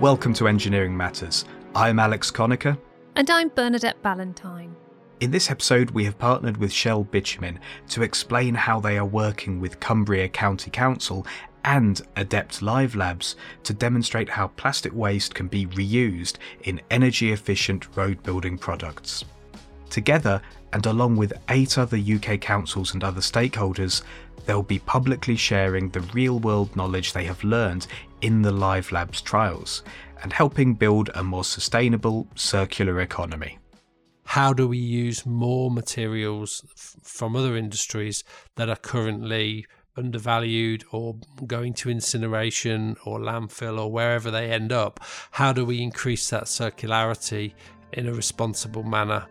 Welcome to Engineering Matters. I'm Alex Conacher. And I'm Bernadette Ballantyne. In this episode, we have partnered with Shell Bitumen to explain how they are working with Cumbria County Council and Adept Live Labs to demonstrate how plastic waste can be reused in energy efficient road building products. Together, and along with eight other UK councils and other stakeholders, they'll be publicly sharing the real world knowledge they have learned in the Live Labs trials and helping build a more sustainable circular economy. How do we use more materials f- from other industries that are currently undervalued or going to incineration or landfill or wherever they end up? How do we increase that circularity in a responsible manner?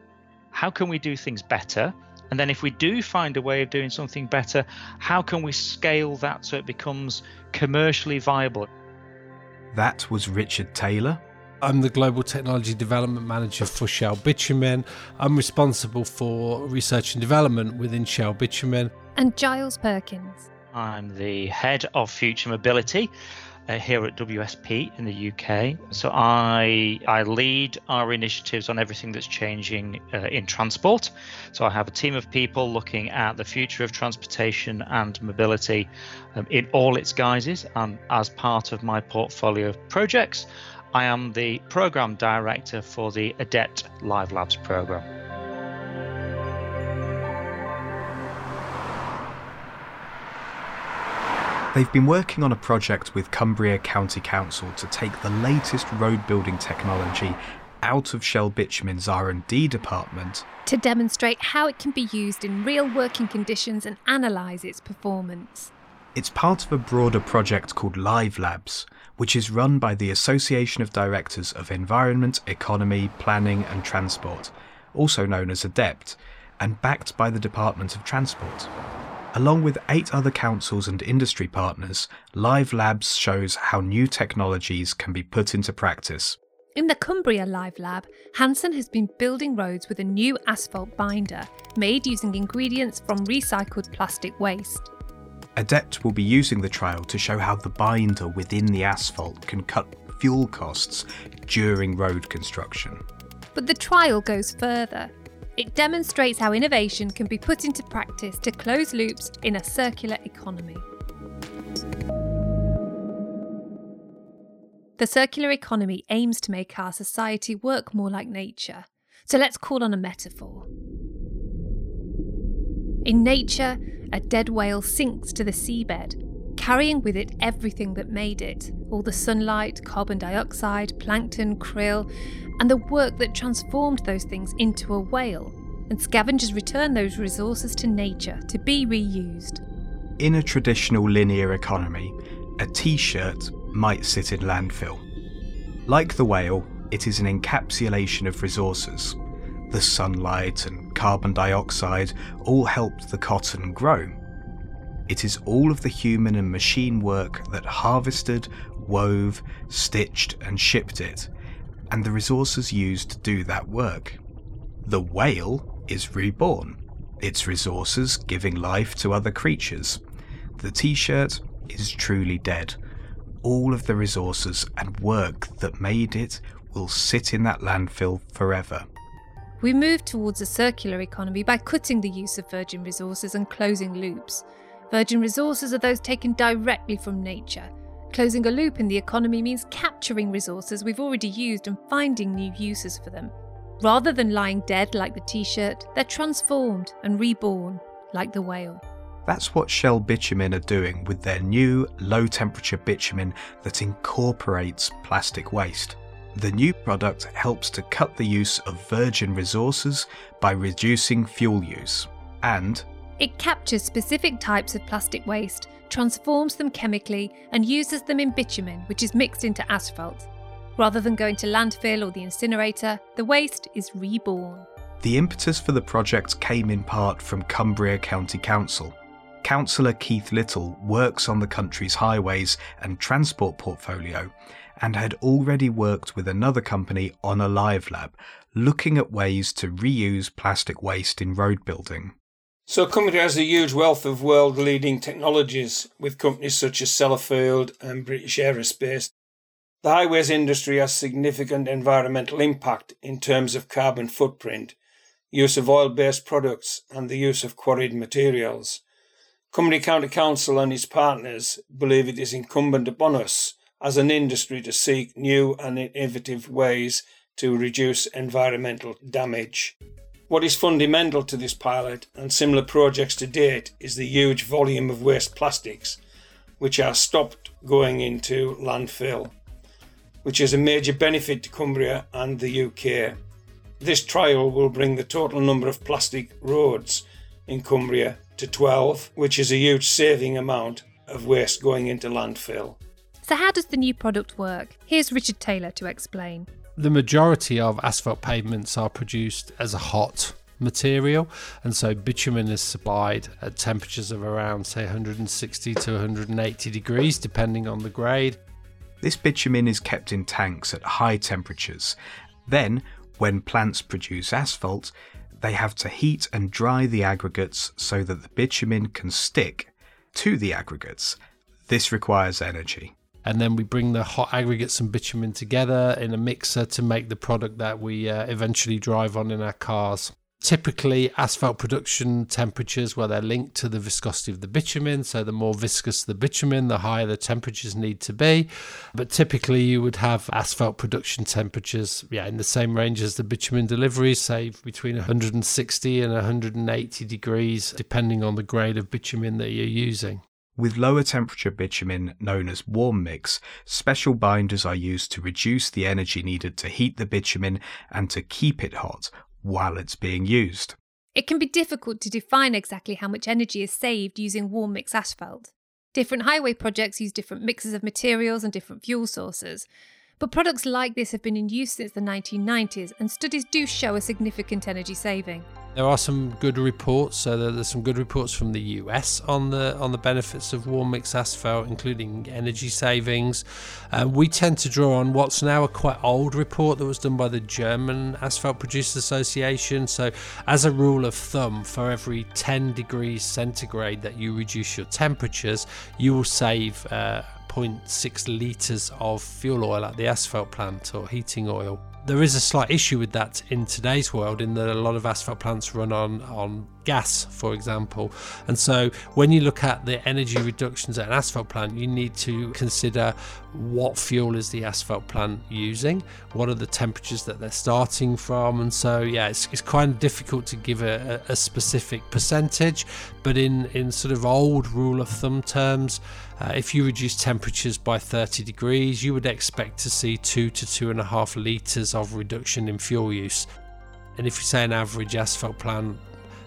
How can we do things better? And then, if we do find a way of doing something better, how can we scale that so it becomes commercially viable? That was Richard Taylor. I'm the Global Technology Development Manager for Shell Bitumen. I'm responsible for research and development within Shell Bitumen. And Giles Perkins. I'm the head of future mobility uh, here at WSP in the UK. So I I lead our initiatives on everything that's changing uh, in transport. So I have a team of people looking at the future of transportation and mobility um, in all its guises. And as part of my portfolio of projects, I am the program director for the ADEPT Live Labs program. They've been working on a project with Cumbria County Council to take the latest road building technology out of Shell Bitumen's R&D department to demonstrate how it can be used in real working conditions and analyse its performance. It's part of a broader project called Live Labs, which is run by the Association of Directors of Environment, Economy, Planning and Transport, also known as ADEPT, and backed by the Department of Transport. Along with eight other councils and industry partners, Live Labs shows how new technologies can be put into practice. In the Cumbria Live Lab, Hanson has been building roads with a new asphalt binder made using ingredients from recycled plastic waste. Adept will be using the trial to show how the binder within the asphalt can cut fuel costs during road construction. But the trial goes further. It demonstrates how innovation can be put into practice to close loops in a circular economy. The circular economy aims to make our society work more like nature. So let's call on a metaphor. In nature, a dead whale sinks to the seabed, carrying with it everything that made it all the sunlight, carbon dioxide, plankton, krill, and the work that transformed those things into a whale. And scavengers return those resources to nature to be reused. In a traditional linear economy, a t shirt might sit in landfill. Like the whale, it is an encapsulation of resources. The sunlight and carbon dioxide all helped the cotton grow. It is all of the human and machine work that harvested, wove, stitched, and shipped it, and the resources used to do that work. The whale is reborn, its resources giving life to other creatures. The t shirt is truly dead. All of the resources and work that made it will sit in that landfill forever. We move towards a circular economy by cutting the use of virgin resources and closing loops. Virgin resources are those taken directly from nature. Closing a loop in the economy means capturing resources we've already used and finding new uses for them. Rather than lying dead like the t shirt, they're transformed and reborn like the whale. That's what Shell Bitumen are doing with their new low temperature bitumen that incorporates plastic waste. The new product helps to cut the use of virgin resources by reducing fuel use. And it captures specific types of plastic waste, transforms them chemically, and uses them in bitumen, which is mixed into asphalt. Rather than going to landfill or the incinerator, the waste is reborn. The impetus for the project came in part from Cumbria County Council. Councillor Keith Little works on the country's highways and transport portfolio and had already worked with another company on a live lab, looking at ways to reuse plastic waste in road building. So, Cumbria has a huge wealth of world leading technologies with companies such as Sellafield and British Aerospace. The highways industry has significant environmental impact in terms of carbon footprint, use of oil based products, and the use of quarried materials. Cumbria County Council and its partners believe it is incumbent upon us as an industry to seek new and innovative ways to reduce environmental damage. What is fundamental to this pilot and similar projects to date is the huge volume of waste plastics which are stopped going into landfill, which is a major benefit to Cumbria and the UK. This trial will bring the total number of plastic roads in Cumbria to 12, which is a huge saving amount of waste going into landfill. So, how does the new product work? Here's Richard Taylor to explain. The majority of asphalt pavements are produced as a hot material, and so bitumen is supplied at temperatures of around, say, 160 to 180 degrees, depending on the grade. This bitumen is kept in tanks at high temperatures. Then, when plants produce asphalt, they have to heat and dry the aggregates so that the bitumen can stick to the aggregates. This requires energy and then we bring the hot aggregates and bitumen together in a mixer to make the product that we uh, eventually drive on in our cars. Typically, asphalt production temperatures, where they're linked to the viscosity of the bitumen. So, the more viscous the bitumen, the higher the temperatures need to be. But typically, you would have asphalt production temperatures, yeah, in the same range as the bitumen deliveries, say between 160 and 180 degrees, depending on the grade of bitumen that you're using. With lower temperature bitumen known as warm mix, special binders are used to reduce the energy needed to heat the bitumen and to keep it hot while it's being used. It can be difficult to define exactly how much energy is saved using warm mix asphalt. Different highway projects use different mixes of materials and different fuel sources, but products like this have been in use since the 1990s, and studies do show a significant energy saving. There are some good reports. So there's some good reports from the US on the on the benefits of warm mix asphalt, including energy savings. Uh, we tend to draw on what's now a quite old report that was done by the German Asphalt Producers Association. So, as a rule of thumb, for every 10 degrees centigrade that you reduce your temperatures, you will save. Uh, 0.6 litres of fuel oil at the asphalt plant or heating oil. There is a slight issue with that in today's world, in that a lot of asphalt plants run on, on gas, for example. And so when you look at the energy reductions at an asphalt plant, you need to consider what fuel is the asphalt plant using, what are the temperatures that they're starting from. And so, yeah, it's, it's kind of difficult to give a, a specific percentage, but in, in sort of old rule of thumb terms, uh, if you reduce temperatures by 30 degrees, you would expect to see two to two and a half litres of reduction in fuel use. And if you say an average asphalt plant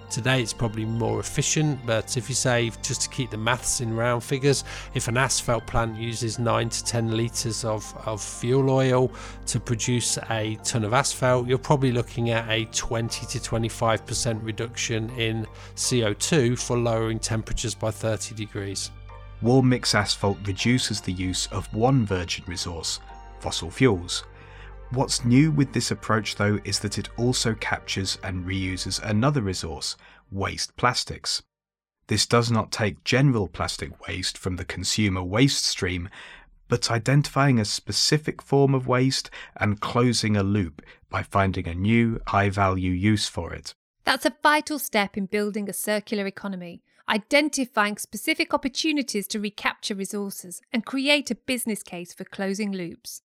Today it's probably more efficient, but if you say just to keep the maths in round figures, if an asphalt plant uses 9 to 10 litres of, of fuel oil to produce a tonne of asphalt, you're probably looking at a 20 to 25% reduction in CO2 for lowering temperatures by 30 degrees. Warm mix asphalt reduces the use of one virgin resource, fossil fuels. What's new with this approach, though, is that it also captures and reuses another resource, waste plastics. This does not take general plastic waste from the consumer waste stream, but identifying a specific form of waste and closing a loop by finding a new high value use for it. That's a vital step in building a circular economy identifying specific opportunities to recapture resources, and create a business case for closing loops.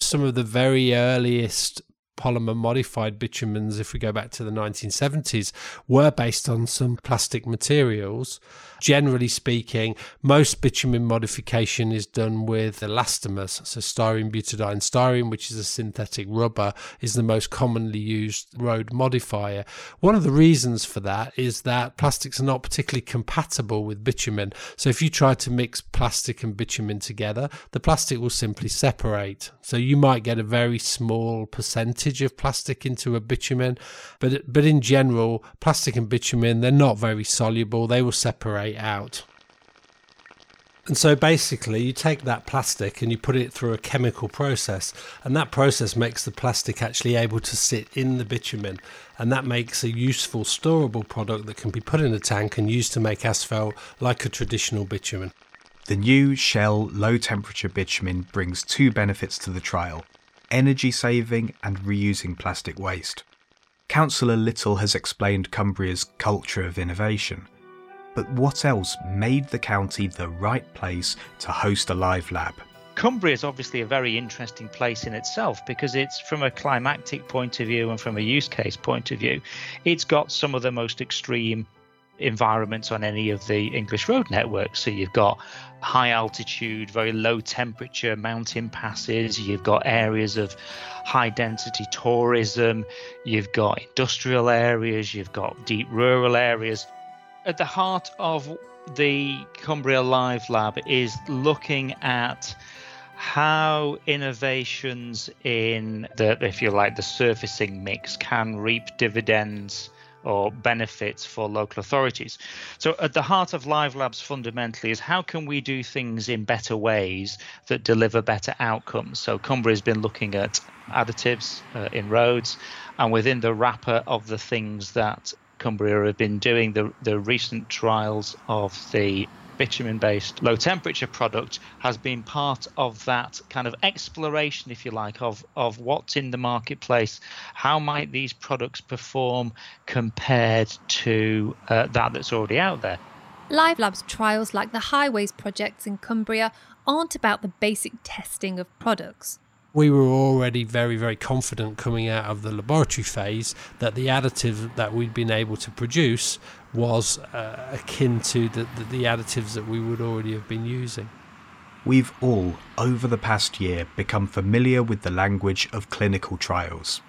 Some of the very earliest polymer modified bitumens, if we go back to the 1970s, were based on some plastic materials. Generally speaking, most bitumen modification is done with elastomers, so styrene butadiene. Styrene, which is a synthetic rubber, is the most commonly used road modifier. One of the reasons for that is that plastics are not particularly compatible with bitumen. So if you try to mix plastic and bitumen together, the plastic will simply separate. So you might get a very small percentage of plastic into a bitumen, but but in general, plastic and bitumen they're not very soluble. They will separate out. And so basically, you take that plastic and you put it through a chemical process, and that process makes the plastic actually able to sit in the bitumen, and that makes a useful, storable product that can be put in a tank and used to make asphalt like a traditional bitumen. The new Shell low temperature bitumen brings two benefits to the trial energy saving and reusing plastic waste. Councillor Little has explained Cumbria's culture of innovation. But what else made the county the right place to host a live lab? Cumbria is obviously a very interesting place in itself because it's from a climatic point of view and from a use case point of view, it's got some of the most extreme environments on any of the English road networks. So you've got high altitude, very low temperature mountain passes, you've got areas of high density tourism, you've got industrial areas, you've got deep rural areas. At the heart of the Cumbria Live Lab is looking at how innovations in the, if you like, the surfacing mix can reap dividends or benefits for local authorities. So, at the heart of Live Labs fundamentally is how can we do things in better ways that deliver better outcomes? So, Cumbria has been looking at additives uh, in roads, and within the wrapper of the things that Cumbria have been doing, the, the recent trials of the bitumen based low temperature product has been part of that kind of exploration, if you like, of, of what's in the marketplace. How might these products perform compared to uh, that that's already out there? Live Labs trials like the highways projects in Cumbria aren't about the basic testing of products we were already very, very confident coming out of the laboratory phase that the additive that we'd been able to produce was uh, akin to the, the, the additives that we would already have been using. We've all, over the past year, become familiar with the language of clinical trials.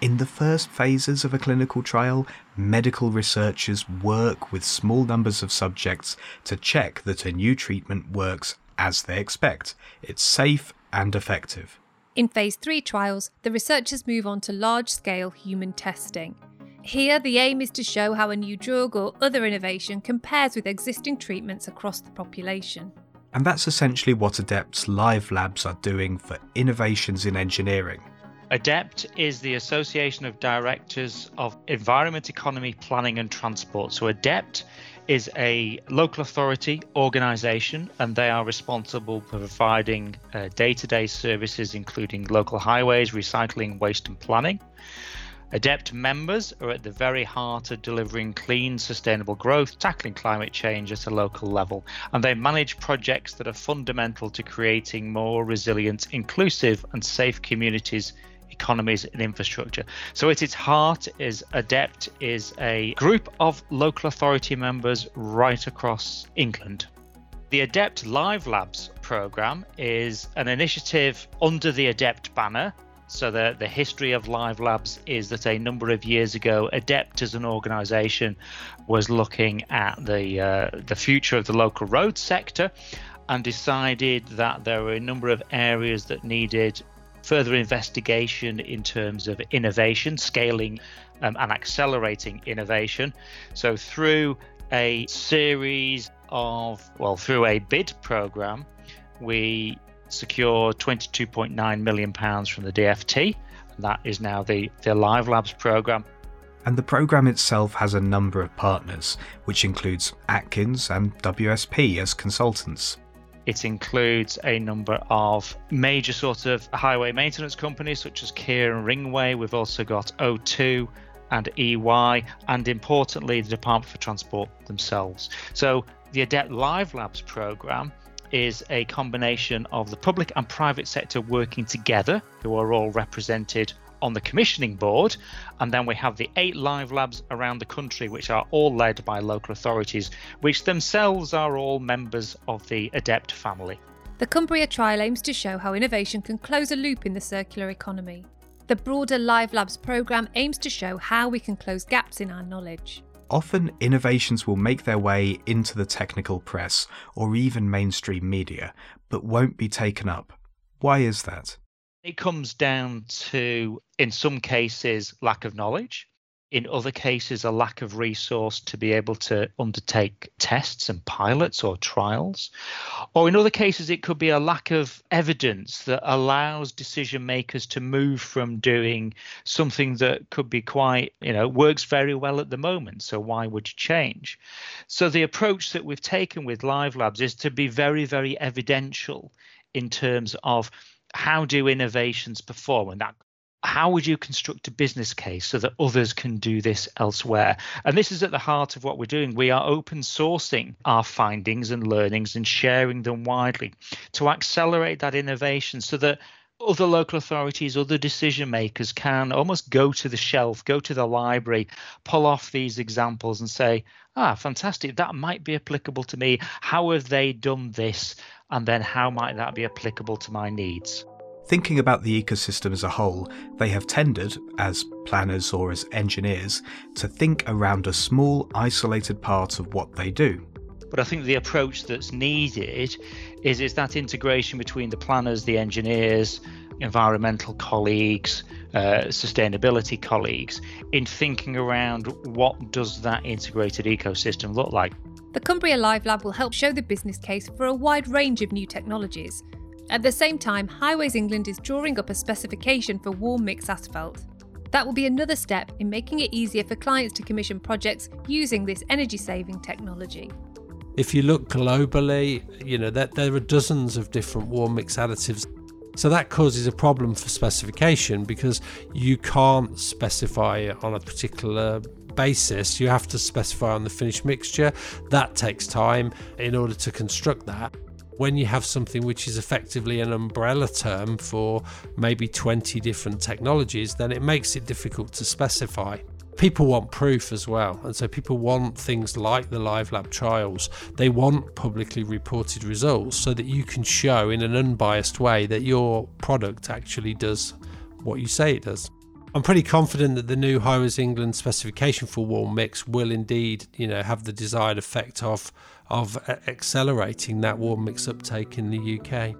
In the first phases of a clinical trial, medical researchers work with small numbers of subjects to check that a new treatment works as they expect. It's safe and effective. In phase 3 trials, the researchers move on to large scale human testing. Here, the aim is to show how a new drug or other innovation compares with existing treatments across the population. And that's essentially what ADEPT's live labs are doing for innovations in engineering. ADEPT is the Association of Directors of Environment, Economy, Planning and Transport. So, ADEPT is a local authority organisation and they are responsible for providing day to day services, including local highways, recycling, waste, and planning. ADEPT members are at the very heart of delivering clean, sustainable growth, tackling climate change at a local level, and they manage projects that are fundamental to creating more resilient, inclusive, and safe communities economies and infrastructure. So at its heart is ADEPT is a group of local authority members right across England. The ADEPT Live Labs program is an initiative under the ADEPT banner. So the, the history of Live Labs is that a number of years ago, ADEPT as an organisation was looking at the uh, the future of the local road sector and decided that there were a number of areas that needed further investigation in terms of innovation, scaling um, and accelerating innovation. So, through a series of, well, through a bid program, we secured 22.9 million pounds from the DFT. And that is now the, the Live Labs program. And the program itself has a number of partners, which includes Atkins and WSP as consultants. It includes a number of major sort of highway maintenance companies such as Kier and Ringway. We've also got O2 and EY, and importantly, the Department for Transport themselves. So the ADEPT Live Labs program is a combination of the public and private sector working together, who are all represented on the commissioning board. And then we have the eight live labs around the country, which are all led by local authorities, which themselves are all members of the ADEPT family. The Cumbria trial aims to show how innovation can close a loop in the circular economy. The broader Live Labs programme aims to show how we can close gaps in our knowledge. Often, innovations will make their way into the technical press or even mainstream media, but won't be taken up. Why is that? It comes down to, in some cases, lack of knowledge. in other cases, a lack of resource to be able to undertake tests and pilots or trials. Or in other cases, it could be a lack of evidence that allows decision makers to move from doing something that could be quite, you know, works very well at the moment. So why would you change? So the approach that we've taken with Live Labs is to be very, very evidential in terms of how do innovations perform and that how would you construct a business case so that others can do this elsewhere? And this is at the heart of what we're doing. We are open sourcing our findings and learnings and sharing them widely to accelerate that innovation so that other local authorities, other decision makers can almost go to the shelf, go to the library, pull off these examples and say, ah, fantastic, that might be applicable to me. How have they done this? And then how might that be applicable to my needs? Thinking about the ecosystem as a whole, they have tended, as planners or as engineers, to think around a small, isolated part of what they do. But I think the approach that's needed is, is that integration between the planners, the engineers, environmental colleagues, uh, sustainability colleagues, in thinking around what does that integrated ecosystem look like. The Cumbria Live Lab will help show the business case for a wide range of new technologies at the same time, Highways England is drawing up a specification for warm mix asphalt. That will be another step in making it easier for clients to commission projects using this energy saving technology. If you look globally, you know that there are dozens of different warm mix additives. So that causes a problem for specification because you can't specify on a particular basis. You have to specify on the finished mixture. That takes time in order to construct that when you have something which is effectively an umbrella term for maybe 20 different technologies, then it makes it difficult to specify. People want proof as well, and so people want things like the live lab trials. They want publicly reported results so that you can show in an unbiased way that your product actually does what you say it does. I'm pretty confident that the new Highways England specification for warm mix will indeed, you know, have the desired effect of of accelerating that warm mix uptake in the UK.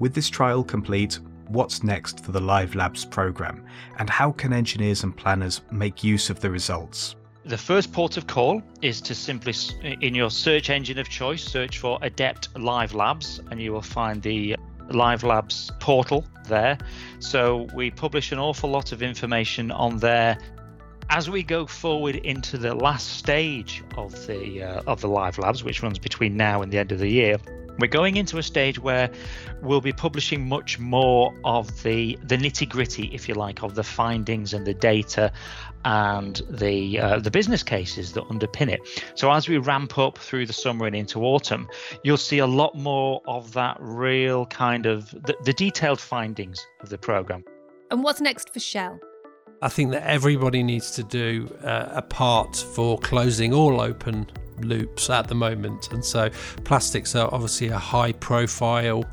With this trial complete, what's next for the Live Labs programme, and how can engineers and planners make use of the results? The first port of call is to simply, in your search engine of choice, search for Adept Live Labs, and you will find the Live Labs portal there. So we publish an awful lot of information on there. As we go forward into the last stage of the uh, of the Live Labs, which runs between now and the end of the year, we're going into a stage where we'll be publishing much more of the the nitty gritty, if you like, of the findings and the data and the uh, the business cases that underpin it. So as we ramp up through the summer and into autumn, you'll see a lot more of that real kind of the, the detailed findings of the program. And what's next for Shell? I think that everybody needs to do uh, a part for closing all open loops at the moment, and so plastics are obviously a high profile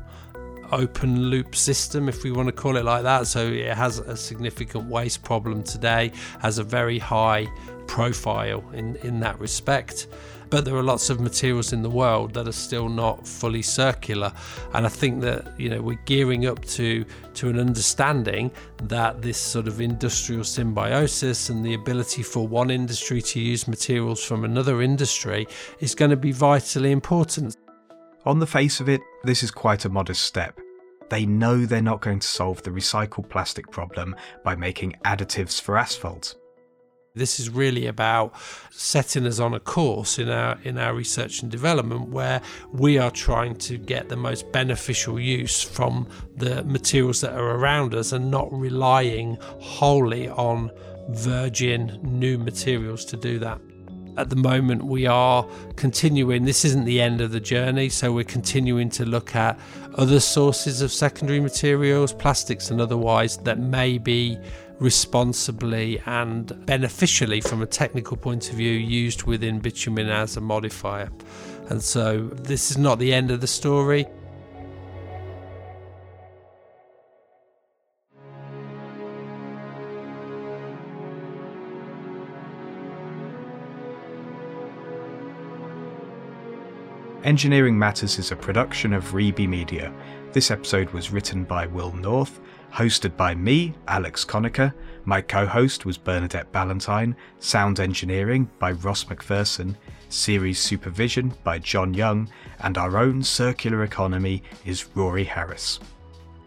open loop system, if we want to call it like that. So it has a significant waste problem today, has a very high profile in, in that respect. But there are lots of materials in the world that are still not fully circular, and I think that you know we're gearing up to to an understanding that this sort of industrial symbiosis and the ability for one industry to use materials from another industry is going to be vitally important. On the face of it, this is quite a modest step. They know they're not going to solve the recycled plastic problem by making additives for asphalt. This is really about setting us on a course in our in our research and development where we are trying to get the most beneficial use from the materials that are around us and not relying wholly on virgin new materials to do that. At the moment, we are continuing, this isn't the end of the journey, so we're continuing to look at other sources of secondary materials, plastics and otherwise, that may be responsibly and beneficially from a technical point of view used within bitumen as a modifier. And so, this is not the end of the story. Engineering Matters is a production of Reby Media. This episode was written by Will North hosted by me, Alex Conacher. My co host was Bernadette Ballantyne, sound engineering by Ross McPherson, series supervision by John Young, and our own circular economy is Rory Harris.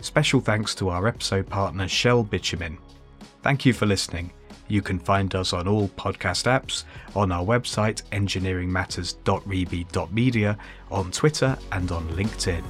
Special thanks to our episode partner Shell Bitumen. Thank you for listening. You can find us on all podcast apps, on our website engineeringmatters.reby.media, on Twitter, and on LinkedIn.